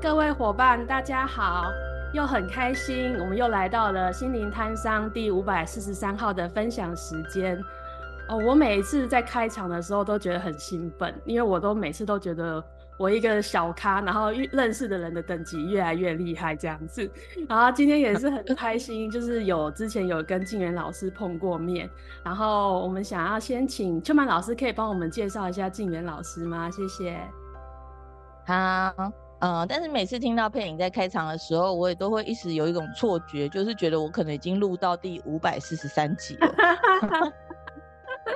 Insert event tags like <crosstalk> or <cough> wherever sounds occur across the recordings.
各位伙伴，大家好，又很开心，我们又来到了心灵摊商第五百四十三号的分享时间。哦，我每一次在开场的时候都觉得很兴奋，因为我都每次都觉得我一个小咖，然后认识的人的等级越来越厉害这样子。然后今天也是很开心，就是有之前有跟静原老师碰过面，然后我们想要先请秋曼老师，可以帮我们介绍一下静原老师吗？谢谢。好。嗯、呃，但是每次听到佩影在开场的时候，我也都会一时有一种错觉，就是觉得我可能已经录到第五百四十三集了。<laughs>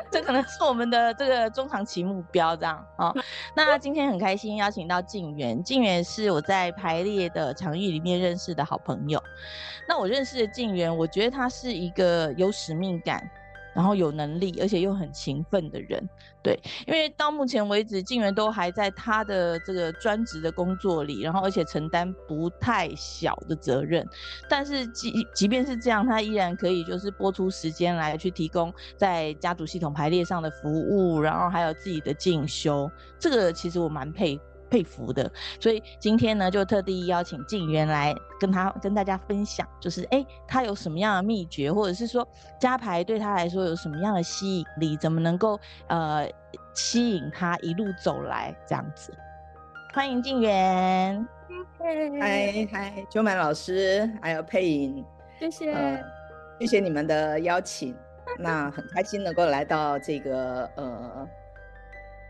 这可能是我们的这个中长期目标，这样啊、哦。那今天很开心邀请到静源，静源是我在排列的场域里面认识的好朋友。那我认识的静源，我觉得他是一个有使命感。然后有能力，而且又很勤奋的人，对，因为到目前为止，静原都还在他的这个专职的工作里，然后而且承担不太小的责任，但是即即便是这样，他依然可以就是拨出时间来去提供在家族系统排列上的服务，然后还有自己的进修，这个其实我蛮佩服佩服的，所以今天呢，就特地邀请静原来跟他跟大家分享，就是哎、欸，他有什么样的秘诀，或者是说加牌对他来说有什么样的吸引力，怎么能够呃吸引他一路走来这样子？欢迎静原，嗨嗨，秋满老师还有配音，谢谢、呃，谢谢你们的邀请，那很开心能够来到这个呃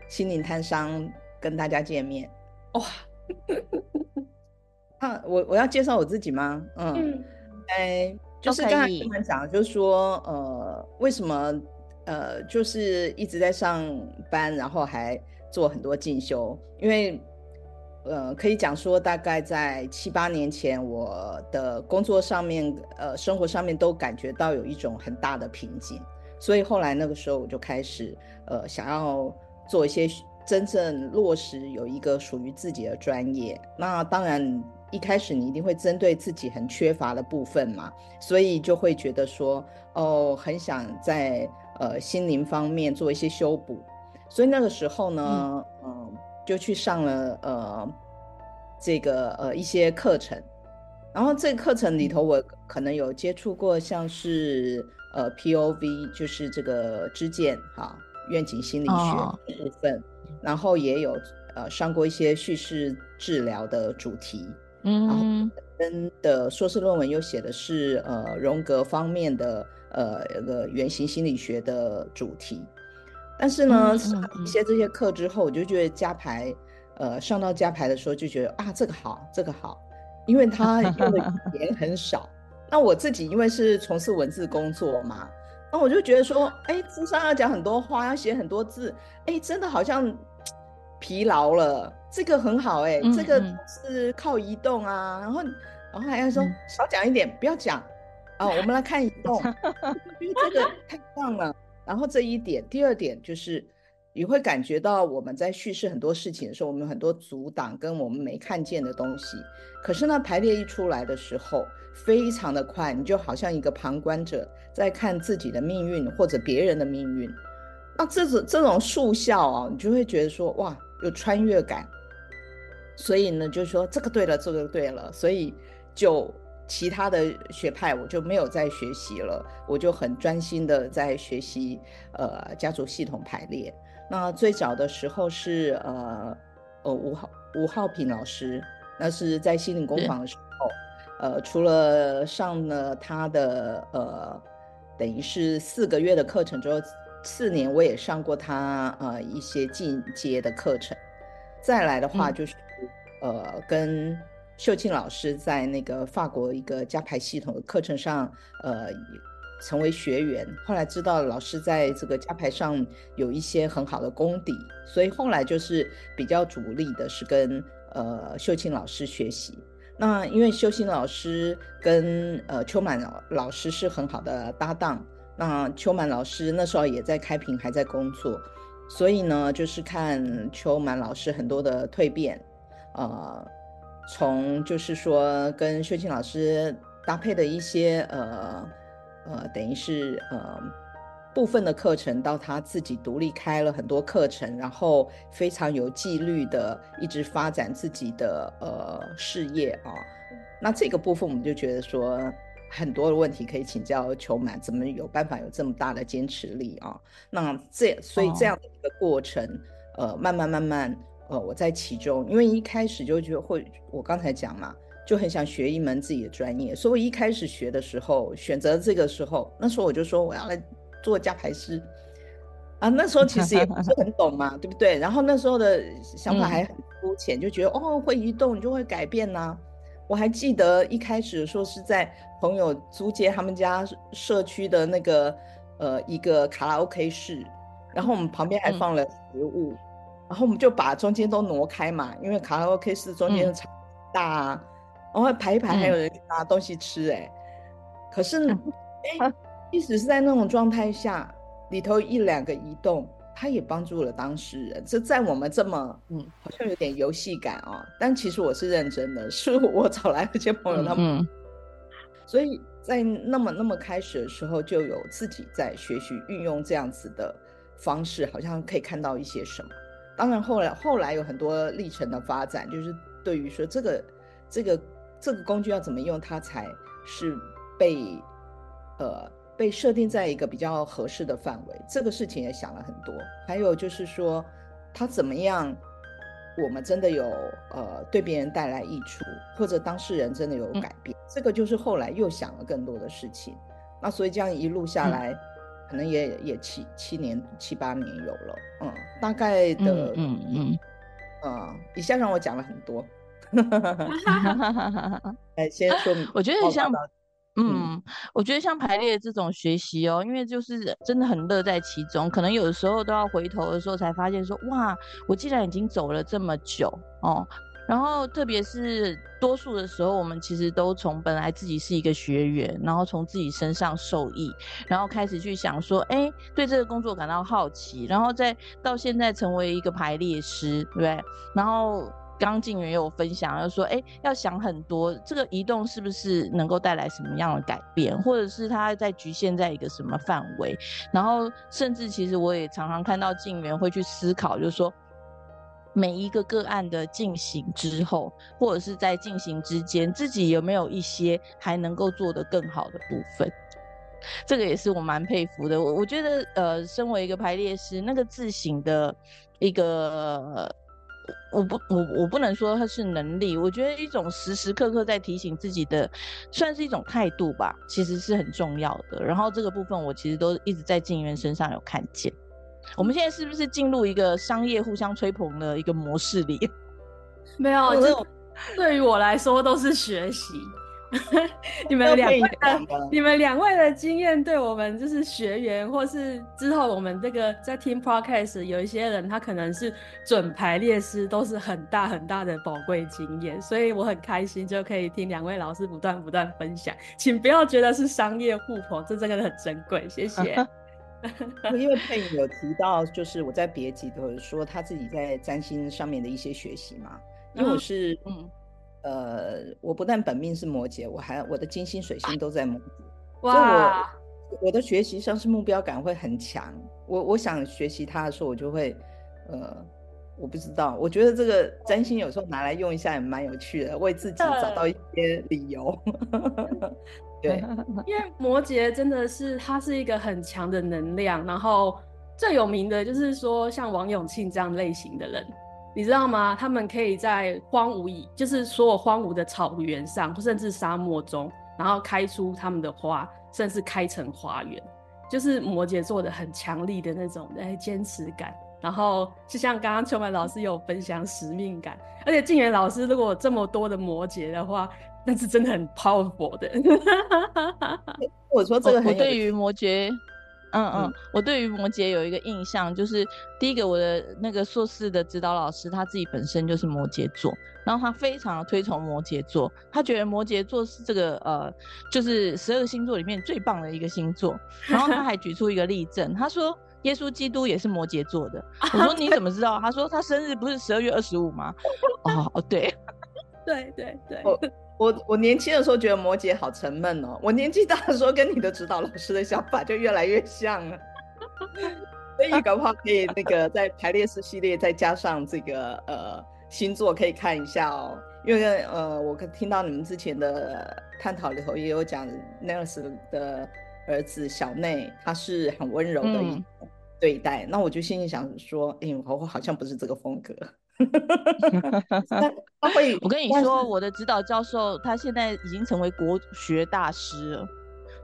心灵摊商。跟大家见面，哇！<laughs> 啊，我我要介绍我自己吗？嗯，哎、嗯，就是刚才你们讲，就是说，呃，为什么呃，就是一直在上班，然后还做很多进修？因为呃，可以讲说，大概在七八年前，我的工作上面，呃，生活上面都感觉到有一种很大的瓶颈，所以后来那个时候我就开始，呃，想要做一些。真正落实有一个属于自己的专业，那当然一开始你一定会针对自己很缺乏的部分嘛，所以就会觉得说，哦，很想在呃心灵方面做一些修补，所以那个时候呢，嗯，呃、就去上了呃这个呃一些课程，然后这个课程里头我可能有接触过像是呃 POV，就是这个知见哈愿景心理学部分。哦然后也有呃上过一些叙事治疗的主题，嗯，然后跟的硕士论文又写的是呃荣格方面的呃一个原型心理学的主题，但是呢上一些这些课之后，我就觉得加排呃上到加排的时候就觉得啊这个好这个好，因为他用的语言很少，<laughs> 那我自己因为是从事文字工作嘛。那我就觉得说，哎，咨商要讲很多话，要写很多字，哎，真的好像疲劳了。这个很好，哎，这个是靠移动啊，然后，然后还要说少讲一点，不要讲啊，我们来看移动，<laughs> 因为这个太棒了。然后这一点，第二点就是。你会感觉到我们在叙事很多事情的时候，我们有很多阻挡跟我们没看见的东西。可是呢，排列一出来的时候，非常的快，你就好像一个旁观者在看自己的命运或者别人的命运。那这种这种速效啊，你就会觉得说哇，有穿越感。所以呢，就说这个对了，这个对了。所以就其他的学派我就没有再学习了，我就很专心的在学习呃家族系统排列。那最早的时候是呃呃吴浩吴浩平老师，那是在心灵工坊的时候，呃，除了上了他的呃等于是四个月的课程之后，次年我也上过他呃一些进阶的课程，再来的话就是、嗯、呃跟秀庆老师在那个法国一个加牌系统的课程上呃。成为学员，后来知道老师在这个家排上有一些很好的功底，所以后来就是比较主力的是跟呃秀清老师学习。那因为秀清老师跟呃秋满老师是很好的搭档，那秋满老师那时候也在开平还在工作，所以呢就是看秋满老师很多的蜕变，呃，从就是说跟秀清老师搭配的一些呃。呃，等于是呃，部分的课程到他自己独立开了很多课程，然后非常有纪律的一直发展自己的呃事业啊。那这个部分我们就觉得说很多的问题可以请教球满，怎么有办法有这么大的坚持力啊？那这所以这样的一个过程，哦、呃，慢慢慢慢呃，我在其中，因为一开始就觉得会，我刚才讲嘛，就很想学一门自己的专业，所以我一开始学的时候，选择这个时候，那时候我就说我要来。做家排师啊，那时候其实也不是很懂嘛，<laughs> 对不对？然后那时候的想法还很肤浅，嗯、就觉得哦，会移动你就会改变呐、啊。我还记得一开始说是在朋友租借他们家社区的那个呃一个卡拉 OK 室，然后我们旁边还放了食物，嗯、然后我们就把中间都挪开嘛，因为卡拉 OK 室中间的场大啊，嗯、然后排一排还有人拿东西吃哎、可是哎。嗯即使是在那种状态下，里头一两个移动，他也帮助了当事人。这在我们这么，嗯，好像有点游戏感啊、哦。但其实我是认真的，是我找来那些朋友他们，嗯嗯、所以在那么那么开始的时候，就有自己在学习运用这样子的方式，好像可以看到一些什么。当然后来后来有很多历程的发展，就是对于说这个这个这个工具要怎么用，它才是被呃。被设定在一个比较合适的范围，这个事情也想了很多。还有就是说，他怎么样，我们真的有呃对别人带来益处，或者当事人真的有改变，嗯、这个就是后来又想了更多的事情。那所以这样一路下来，嗯、可能也也七七年七八年有了，嗯，大概的，嗯嗯嗯，嗯，一下让我讲了很多，<laughs> <laughs> 哎，先说，我觉得像。嗯，我觉得像排列这种学习哦，因为就是真的很乐在其中，可能有的时候都要回头的时候才发现说，哇，我既然已经走了这么久哦，然后特别是多数的时候，我们其实都从本来自己是一个学员，然后从自己身上受益，然后开始去想说，哎，对这个工作感到好奇，然后再到现在成为一个排列师，对不对？然后。刚静原也有分享，就说，哎，要想很多，这个移动是不是能够带来什么样的改变，或者是它在局限在一个什么范围？然后，甚至其实我也常常看到静原会去思考，就是说，每一个个案的进行之后，或者是在进行之间，自己有没有一些还能够做得更好的部分？这个也是我蛮佩服的。我我觉得，呃，身为一个排列师，那个自省的一个。我不，我我不能说它是能力，我觉得一种时时刻刻在提醒自己的，算是一种态度吧，其实是很重要的。然后这个部分我其实都一直在静源身上有看见。我们现在是不是进入一个商业互相吹捧的一个模式里？<laughs> 没有，这对于我来说都是学习。<laughs> 你们两位的，你们两位的经验对我们就是学员，或是之后我们这个在听 podcast 有一些人，他可能是准排列师，都是很大很大的宝贵经验，所以我很开心就可以听两位老师不断不断分享，请不要觉得是商业互捧，这真的很珍贵，谢谢。<laughs> 因为佩影有提到，就是我在别集都有说他自己在占星上面的一些学习嘛，因为我是嗯。呃，我不但本命是摩羯，我还我的金星、水星都在摩羯，哇所以我我的学习上是目标感会很强。我我想学习它的时候，我就会，呃，我不知道，我觉得这个占星有时候拿来用一下也蛮有趣的，为自己找到一些理由。<laughs> 对，<laughs> 因为摩羯真的是它是一个很强的能量，然后最有名的就是说像王永庆这样类型的人。你知道吗？他们可以在荒芜以，就是所有荒芜的草原上，甚至沙漠中，然后开出他们的花，甚至开成花园。就是摩羯座的很强力的那种哎坚持感。然后就像刚刚秋满老师有分享使命感，而且静原老师如果有这么多的摩羯的话，那是真的很 powerful 的。<laughs> 我说这个很我对于摩羯。嗯嗯，我对于摩羯有一个印象，就是第一个我的那个硕士的指导老师，他自己本身就是摩羯座，然后他非常推崇摩羯座，他觉得摩羯座是这个呃，就是十二星座里面最棒的一个星座，<laughs> 然后他还举出一个例证，他说耶稣基督也是摩羯座的，<laughs> 我说你怎么知道？他说他生日不是十二月二十五吗？<laughs> 哦哦，对，对对对。我我年轻的时候觉得摩羯好沉闷哦，我年纪大的时候跟你的指导老师的想法就越来越像了。<laughs> 所以搞不好可以那个在排列式系列再加上这个呃星座，可以看一下哦。因为呃，我听到你们之前的探讨里头也有讲 Nels 的儿子小内，他是很温柔的一对待。嗯、那我就心里想说，哎、欸，我好像不是这个风格。<laughs> 他会，我跟你说，我的指导教授他现在已经成为国学大师了。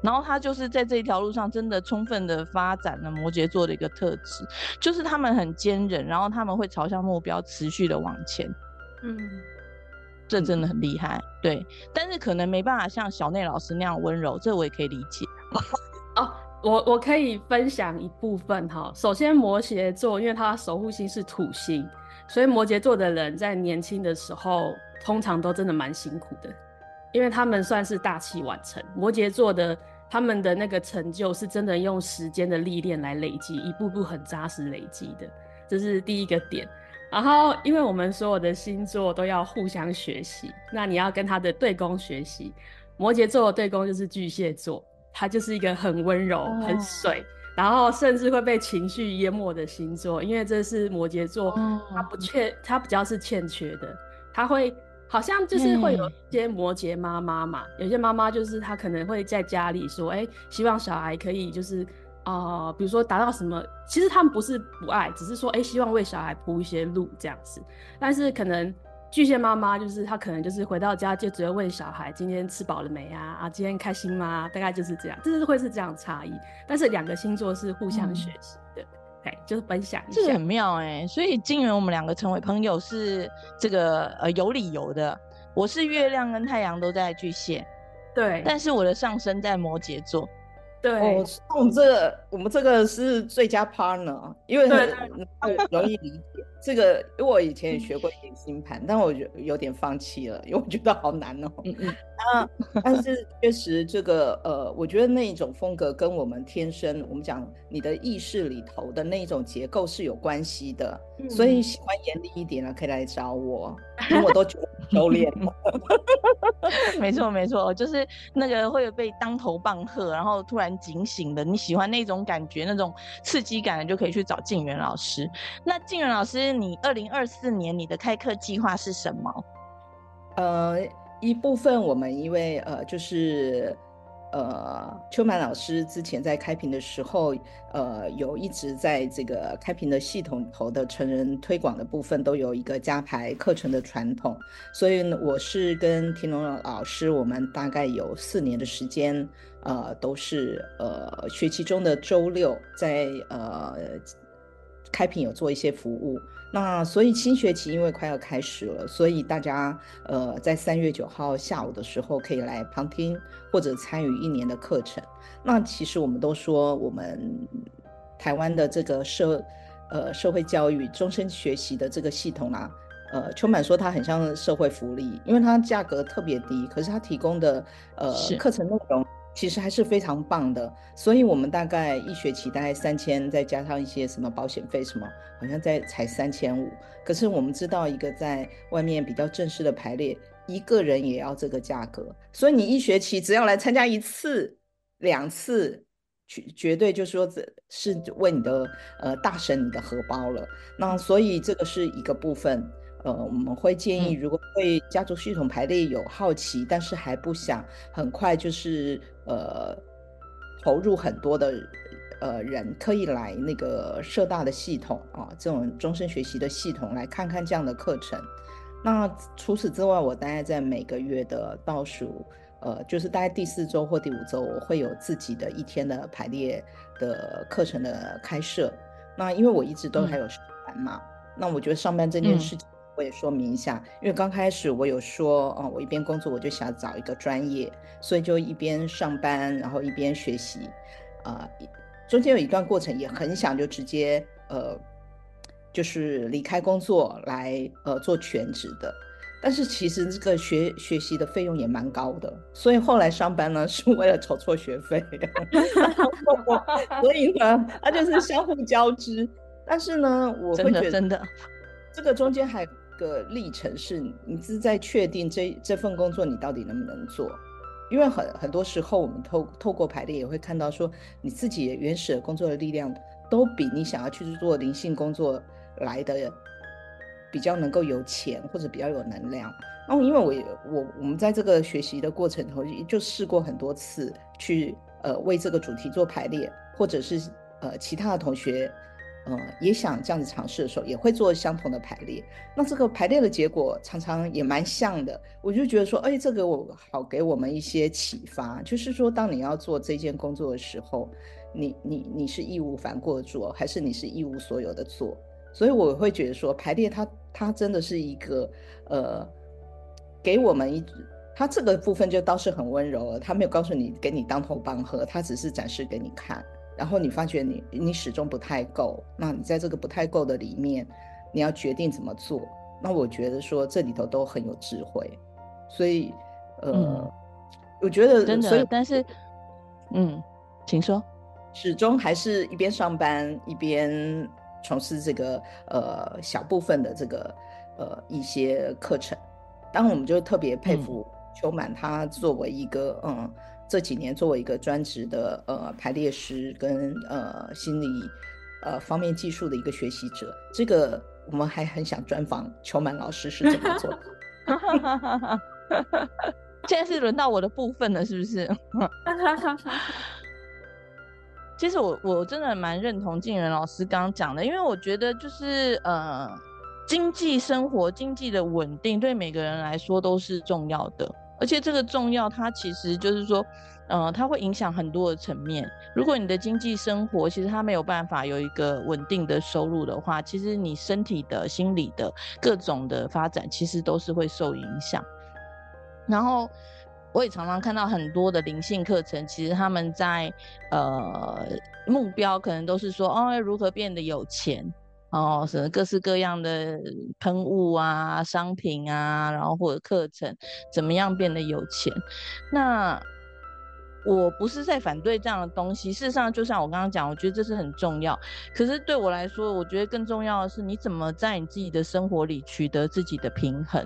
然后他就是在这一条路上，真的充分的发展了摩羯座的一个特质，就是他们很坚韧，然后他们会朝向目标，持续的往前。嗯，这真的很厉害。对，但是可能没办法像小内老师那样温柔，这我也可以理解。哦，我我可以分享一部分哈。首先，摩羯座因为他守护星是土星，所以摩羯座的人在年轻的时候，通常都真的蛮辛苦的。因为他们算是大器晚成，摩羯座的他们的那个成就是真的用时间的历练来累积，一步步很扎实累积的，这是第一个点。然后，因为我们所有的星座都要互相学习，那你要跟他的对宫学习。摩羯座的对宫就是巨蟹座，他就是一个很温柔、很水，然后甚至会被情绪淹没的星座，因为这是摩羯座，它不缺，它比较是欠缺的，它会。好像就是会有一些摩羯妈妈嘛，嗯、有些妈妈就是她可能会在家里说，哎、欸，希望小孩可以就是啊、呃，比如说达到什么，其实他们不是不爱，只是说，哎、欸，希望为小孩铺一些路这样子。但是可能巨蟹妈妈就是她可能就是回到家就只会问小孩今天吃饱了没啊，啊，今天开心吗？大概就是这样，就是会是这样差异。但是两个星座是互相学习的。嗯就是分享一下，这个很妙哎、欸，所以金元我们两个成为朋友是这个呃有理由的。我是月亮跟太阳都在巨蟹，对，但是我的上升在摩羯座。对，哦，我们这个我们这个是最佳 partner，因为很容易理解。这个，因为我以前也学过一点星盘，但我有有点放弃了，因为我觉得好难哦。嗯嗯。啊，但是确实这个呃，我觉得那一种风格跟我们天生，我们讲你的意识里头的那一种结构是有关系的。嗯、所以喜欢严厉一点的可以来找我，因为我都觉得收敛了。<laughs> 没错没错，就是那个会被当头棒喝，然后突然警醒的，你喜欢那种感觉，那种刺激感的，就可以去找静原老师。那静原老师，你二零二四年你的开课计划是什么？呃。一部分我们因为呃就是呃秋满老师之前在开屏的时候，呃有一直在这个开屏的系统头的成人推广的部分都有一个加排课程的传统，所以呢我是跟田龙老师，我们大概有四年的时间，呃都是呃学期中的周六在呃开平有做一些服务。那所以新学期因为快要开始了，所以大家呃在三月九号下午的时候可以来旁听或者参与一年的课程。那其实我们都说我们台湾的这个社呃社会教育终身学习的这个系统啊，呃秋满说它很像社会福利，因为它价格特别低，可是它提供的呃课程内容。其实还是非常棒的，所以我们大概一学期大概三千，再加上一些什么保险费什么，好像在才三千五。可是我们知道，一个在外面比较正式的排列，一个人也要这个价格，所以你一学期只要来参加一次、两次，绝绝对就是说这是为你的呃大省你的荷包了。那所以这个是一个部分。呃，我们会建议，如果对家族系统排列有好奇，嗯、但是还不想很快就是呃投入很多的呃人，可以来那个社大的系统啊，这种终身学习的系统来看看这样的课程。那除此之外，我大概在每个月的倒数，呃，就是大概第四周或第五周，我会有自己的一天的排列的课程的开设。那因为我一直都还有上班嘛，嗯、那我觉得上班这件事情。嗯我也说明一下，因为刚开始我有说，哦，我一边工作我就想找一个专业，所以就一边上班，然后一边学习，啊、呃，中间有一段过程也很想就直接呃，就是离开工作来呃做全职的，但是其实这个学学习的费用也蛮高的，所以后来上班呢 <laughs> 是为了筹措学费，所以呢它就是相互交织，但是呢我会觉得真的这个中间还。个历程是你是在确定这这份工作你到底能不能做，因为很很多时候我们透透过排列也会看到说你自己原始的工作的力量都比你想要去做灵性工作来的比较能够有钱或者比较有能量。那因为我我我们在这个学习的过程中就试过很多次去呃为这个主题做排列，或者是呃其他的同学。呃，也想这样子尝试的时候，也会做相同的排列。那这个排列的结果常常也蛮像的。我就觉得说，哎，这个我好给我们一些启发，就是说，当你要做这件工作的时候，你你你是义无反顾的做，还是你是一无所有的做？所以我会觉得说，排列它它真的是一个呃，给我们一，它这个部分就倒是很温柔了，它没有告诉你给你当头棒喝，它只是展示给你看。然后你发觉你你始终不太够，那你在这个不太够的里面，你要决定怎么做。那我觉得说这里头都很有智慧，所以呃，嗯、我觉得真的，所以但是嗯，请说，始终还是一边上班一边从事这个呃小部分的这个呃一些课程。当然我们就特别佩服秋满，他作为一个嗯。嗯这几年作为一个专职的呃排列师跟呃心理呃方面技术的一个学习者，这个我们还很想专访秋满老师是怎么做的。<laughs> 现在是轮到我的部分了，是不是？<laughs> 其实我我真的蛮认同静仁老师刚刚讲的，因为我觉得就是呃经济生活经济的稳定对每个人来说都是重要的。而且这个重要，它其实就是说，呃，它会影响很多的层面。如果你的经济生活其实它没有办法有一个稳定的收入的话，其实你身体的、心理的各种的发展，其实都是会受影响。然后，我也常常看到很多的灵性课程，其实他们在呃目标可能都是说，哦，如何变得有钱。哦，什么各式各样的喷雾啊、商品啊，然后或者课程，怎么样变得有钱？那我不是在反对这样的东西。事实上，就像我刚刚讲，我觉得这是很重要。可是对我来说，我觉得更重要的是，你怎么在你自己的生活里取得自己的平衡？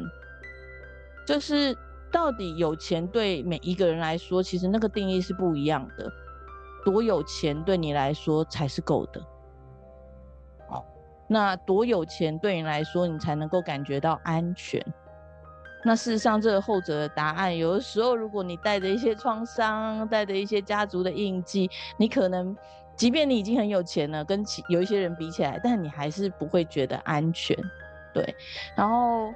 就是到底有钱对每一个人来说，其实那个定义是不一样的。多有钱对你来说才是够的？那多有钱对你来说，你才能够感觉到安全？那事实上，这个后者的答案，有的时候，如果你带着一些创伤，带着一些家族的印记，你可能，即便你已经很有钱了，跟有一些人比起来，但你还是不会觉得安全。对，然后。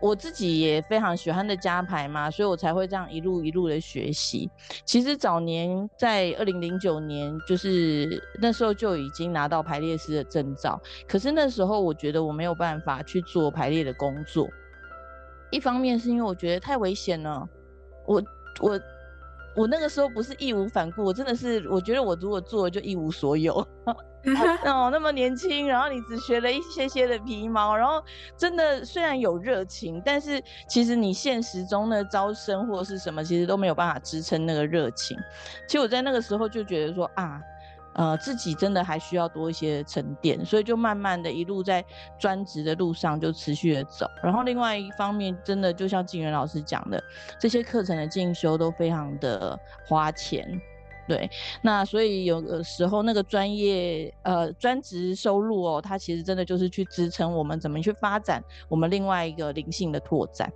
我自己也非常喜欢的家排嘛，所以我才会这样一路一路的学习。其实早年在二零零九年，就是那时候就已经拿到排列师的证照，可是那时候我觉得我没有办法去做排列的工作。一方面是因为我觉得太危险了，我我我那个时候不是义无反顾，我真的是我觉得我如果做了就一无所有。<laughs> 哦，那么年轻，然后你只学了一些些的皮毛，然后真的虽然有热情，但是其实你现实中的招生或是什么，其实都没有办法支撑那个热情。其实我在那个时候就觉得说啊，呃，自己真的还需要多一些沉淀，所以就慢慢的一路在专职的路上就持续的走。然后另外一方面，真的就像静源老师讲的，这些课程的进修都非常的花钱。对，那所以有的时候那个专业呃专职收入哦，它其实真的就是去支撑我们怎么去发展我们另外一个灵性的拓展。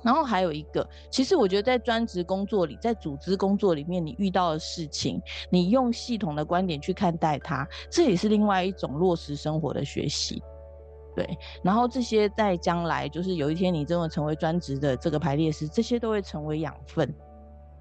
然后还有一个，其实我觉得在专职工作里，在组织工作里面，你遇到的事情，你用系统的观点去看待它，这也是另外一种落实生活的学习。对，然后这些在将来就是有一天你真的成为专职的这个排列师，这些都会成为养分。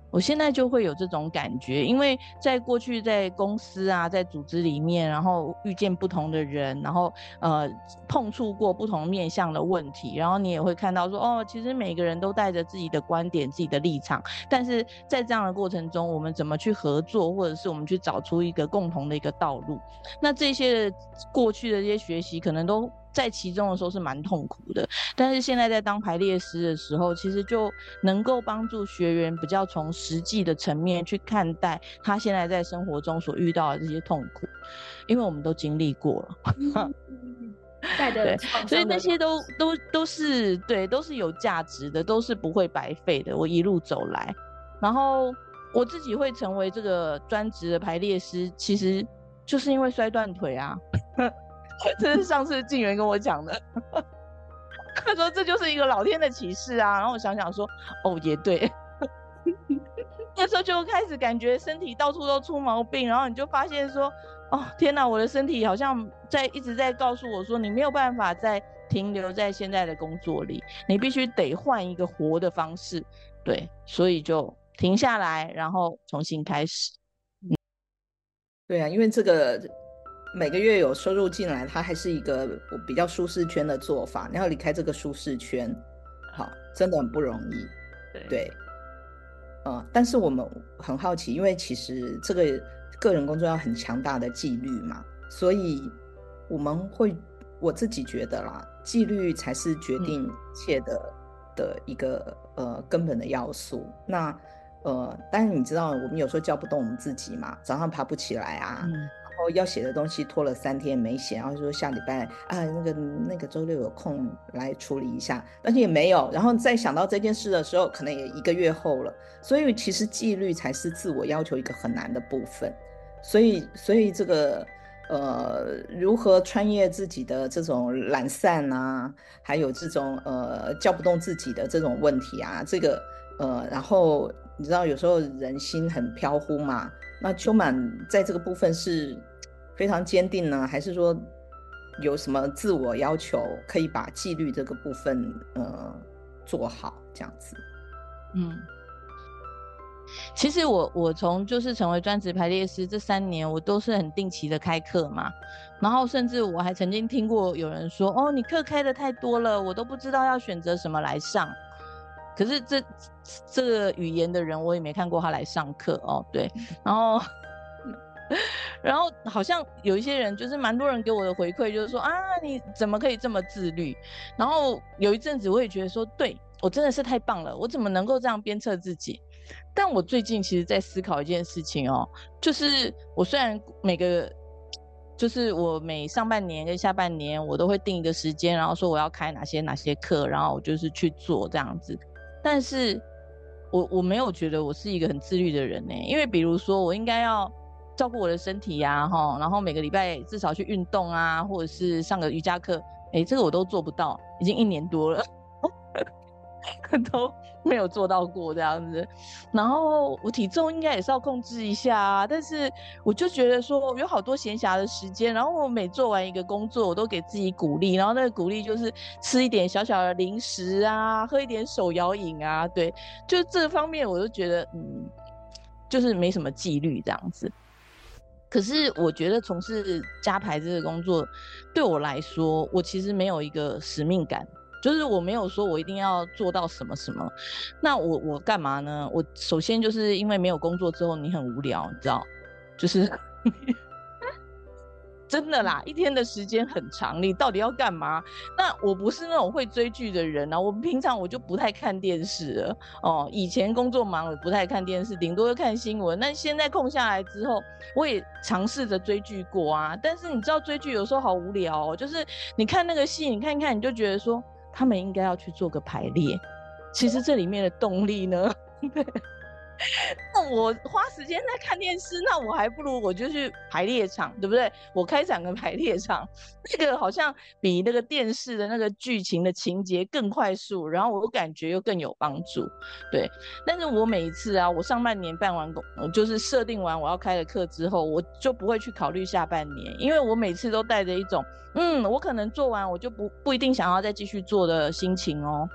我现在就会有这种感觉，因为在过去在公司啊，在组织里面，然后遇见不同的人，然后呃碰触过不同面向的问题，然后你也会看到说，哦，其实每个人都带着自己的观点、自己的立场，但是在这样的过程中，我们怎么去合作，或者是我们去找出一个共同的一个道路？那这些过去的这些学习，可能都。在其中的时候是蛮痛苦的，但是现在在当排列师的时候，其实就能够帮助学员比较从实际的层面去看待他现在在生活中所遇到的这些痛苦，因为我们都经历过了，对，所以那些都都都是对，都是有价值的，都是不会白费的。我一路走来，然后我自己会成为这个专职的排列师，其实。就是因为摔断腿啊。这是上次静媛跟我讲的，<laughs> 他说这就是一个老天的启示啊。然后我想想说，哦，也对。<laughs> 那时候就开始感觉身体到处都出毛病，然后你就发现说，哦，天哪，我的身体好像在一直在告诉我说，你没有办法再停留在现在的工作里，你必须得换一个活的方式。对，所以就停下来，然后重新开始。嗯，对啊，因为这个。每个月有收入进来，它还是一个比较舒适圈的做法。你要离开这个舒适圈，好，真的很不容易。对，对，嗯，但是我们很好奇，因为其实这个个人工作要很强大的纪律嘛，所以我们会，我自己觉得啦，纪律才是决定一切的、嗯、的一个呃根本的要素。那呃，但是你知道，我们有时候叫不动我们自己嘛，早上爬不起来啊。要写的东西拖了三天没写，然后说下礼拜啊，那个那个周六有空来处理一下，但是也没有。然后再想到这件事的时候，可能也一个月后了。所以其实纪律才是自我要求一个很难的部分。所以，所以这个呃，如何穿越自己的这种懒散啊，还有这种呃叫不动自己的这种问题啊，这个呃，然后你知道有时候人心很飘忽嘛。那秋满在这个部分是非常坚定呢，还是说有什么自我要求，可以把纪律这个部分呃做好这样子？嗯，其实我我从就是成为专职排列师这三年，我都是很定期的开课嘛，然后甚至我还曾经听过有人说，哦，你课开的太多了，我都不知道要选择什么来上。可是这这个语言的人，我也没看过他来上课哦。对，然后然后好像有一些人，就是蛮多人给我的回馈，就是说啊，你怎么可以这么自律？然后有一阵子我也觉得说，对，我真的是太棒了，我怎么能够这样鞭策自己？但我最近其实在思考一件事情哦，就是我虽然每个，就是我每上半年跟下半年，我都会定一个时间，然后说我要开哪些哪些课，然后我就是去做这样子。但是我我没有觉得我是一个很自律的人呢，因为比如说我应该要照顾我的身体呀，哈，然后每个礼拜至少去运动啊，或者是上个瑜伽课，哎，这个我都做不到，已经一年多了。都没有做到过这样子，然后我体重应该也是要控制一下啊，但是我就觉得说有好多闲暇的时间，然后我每做完一个工作，我都给自己鼓励，然后那个鼓励就是吃一点小小的零食啊，喝一点手摇饮啊，对，就这方面我就觉得嗯，就是没什么纪律这样子。可是我觉得从事加牌子的工作对我来说，我其实没有一个使命感。就是我没有说我一定要做到什么什么，那我我干嘛呢？我首先就是因为没有工作之后你很无聊，你知道，就是 <laughs> 真的啦，一天的时间很长，你到底要干嘛？那我不是那种会追剧的人啊，我平常我就不太看电视了哦。以前工作忙，我不太看电视，顶多看新闻。那现在空下来之后，我也尝试着追剧过啊。但是你知道追剧有时候好无聊哦，就是你看那个戏，你看看你就觉得说。他们应该要去做个排列，其实这里面的动力呢，<laughs> <laughs> 那我花时间在看电视，那我还不如我就去排列场，对不对？我开场跟排列场，那个好像比那个电视的那个剧情的情节更快速，然后我感觉又更有帮助，对。但是我每一次啊，我上半年办完工，就是设定完我要开的课之后，我就不会去考虑下半年，因为我每次都带着一种。嗯，我可能做完我就不不一定想要再继续做的心情哦，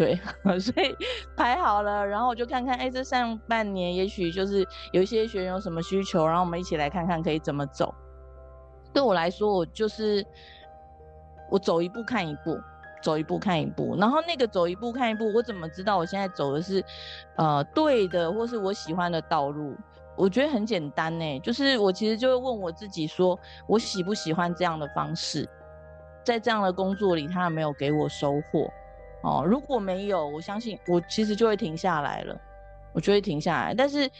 对，<laughs> 所以排好了，然后我就看看，哎，这上半年也许就是有一些学员有什么需求，然后我们一起来看看可以怎么走。对我来说，我就是我走一步看一步，走一步看一步，然后那个走一步看一步，我怎么知道我现在走的是呃对的，或是我喜欢的道路？我觉得很简单呢，就是我其实就会问我自己说，我喜不喜欢这样的方式，在这样的工作里，他有没有给我收获？哦，如果没有，我相信我其实就会停下来了，我就会停下来，但是。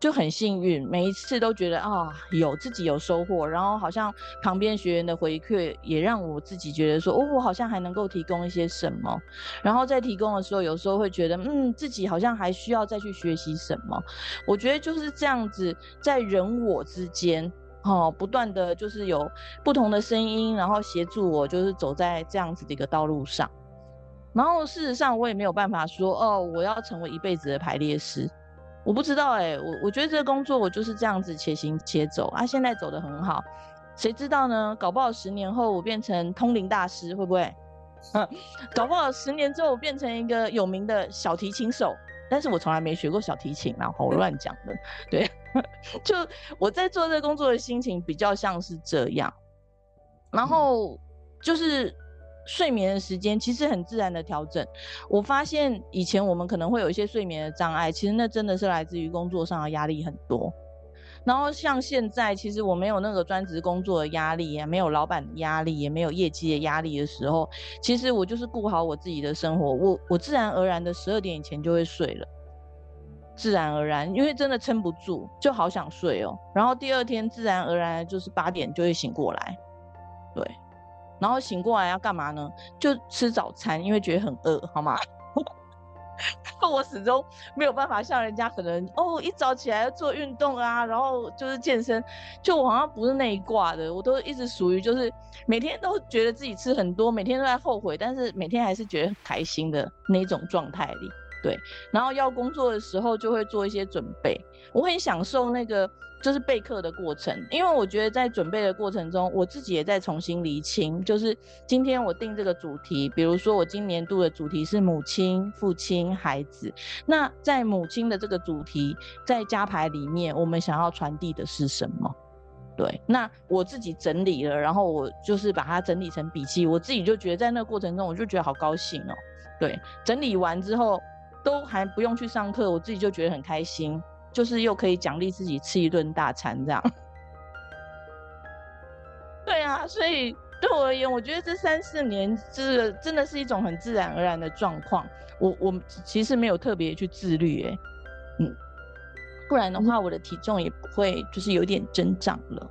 就很幸运，每一次都觉得啊、有自己有收获，然后好像旁边学员的回馈也让我自己觉得说，哦，我好像还能够提供一些什么。然后在提供的时候，有时候会觉得，嗯，自己好像还需要再去学习什么。我觉得就是这样子，在人我之间，哦，不断的就是有不同的声音，然后协助我，就是走在这样子的一个道路上。然后事实上，我也没有办法说，哦，我要成为一辈子的排列师。我不知道哎、我我觉得这个工作我就是这样子且行且走啊，现在走得很好，谁知道呢？搞不好十年后我变成通灵大师，会不会？<laughs> 搞不好十年之后我变成一个有名的小提琴手，但是我从来没学过小提琴，然后我乱讲的，对，<laughs> 就我在做这个工作的心情比较像是这样，然后就是。睡眠的时间其实很自然的调整。我发现以前我们可能会有一些睡眠的障碍，其实那真的是来自于工作上的压力很多。然后像现在，其实我没有那个专职工作的压力，也没有老板的压力，也没有业绩的压力的时候，其实我就是顾好我自己的生活，我我自然而然的十二点以前就会睡了，自然而然，因为真的撑不住，就好想睡哦。然后第二天自然而然就是八点就会醒过来，对。然后醒过来要干嘛呢？就吃早餐，因为觉得很饿，好吗？<laughs> 我始终没有办法像人家可能哦，一早起来要做运动啊，然后就是健身，就我好像不是那一挂的，我都一直属于就是每天都觉得自己吃很多，每天都在后悔，但是每天还是觉得很开心的那种状态里。对，然后要工作的时候就会做一些准备，我很享受那个就是备课的过程，因为我觉得在准备的过程中，我自己也在重新厘清，就是今天我定这个主题，比如说我今年度的主题是母亲、父亲、孩子，那在母亲的这个主题，在家牌里面，我们想要传递的是什么？对，那我自己整理了，然后我就是把它整理成笔记，我自己就觉得在那个过程中，我就觉得好高兴哦。对，整理完之后。都还不用去上课，我自己就觉得很开心，就是又可以奖励自己吃一顿大餐这样。对啊，所以对我而言，我觉得这三四年这个真的是一种很自然而然的状况。我我其实没有特别去自律，哎，嗯，不然的话我的体重也不会就是有点增长了，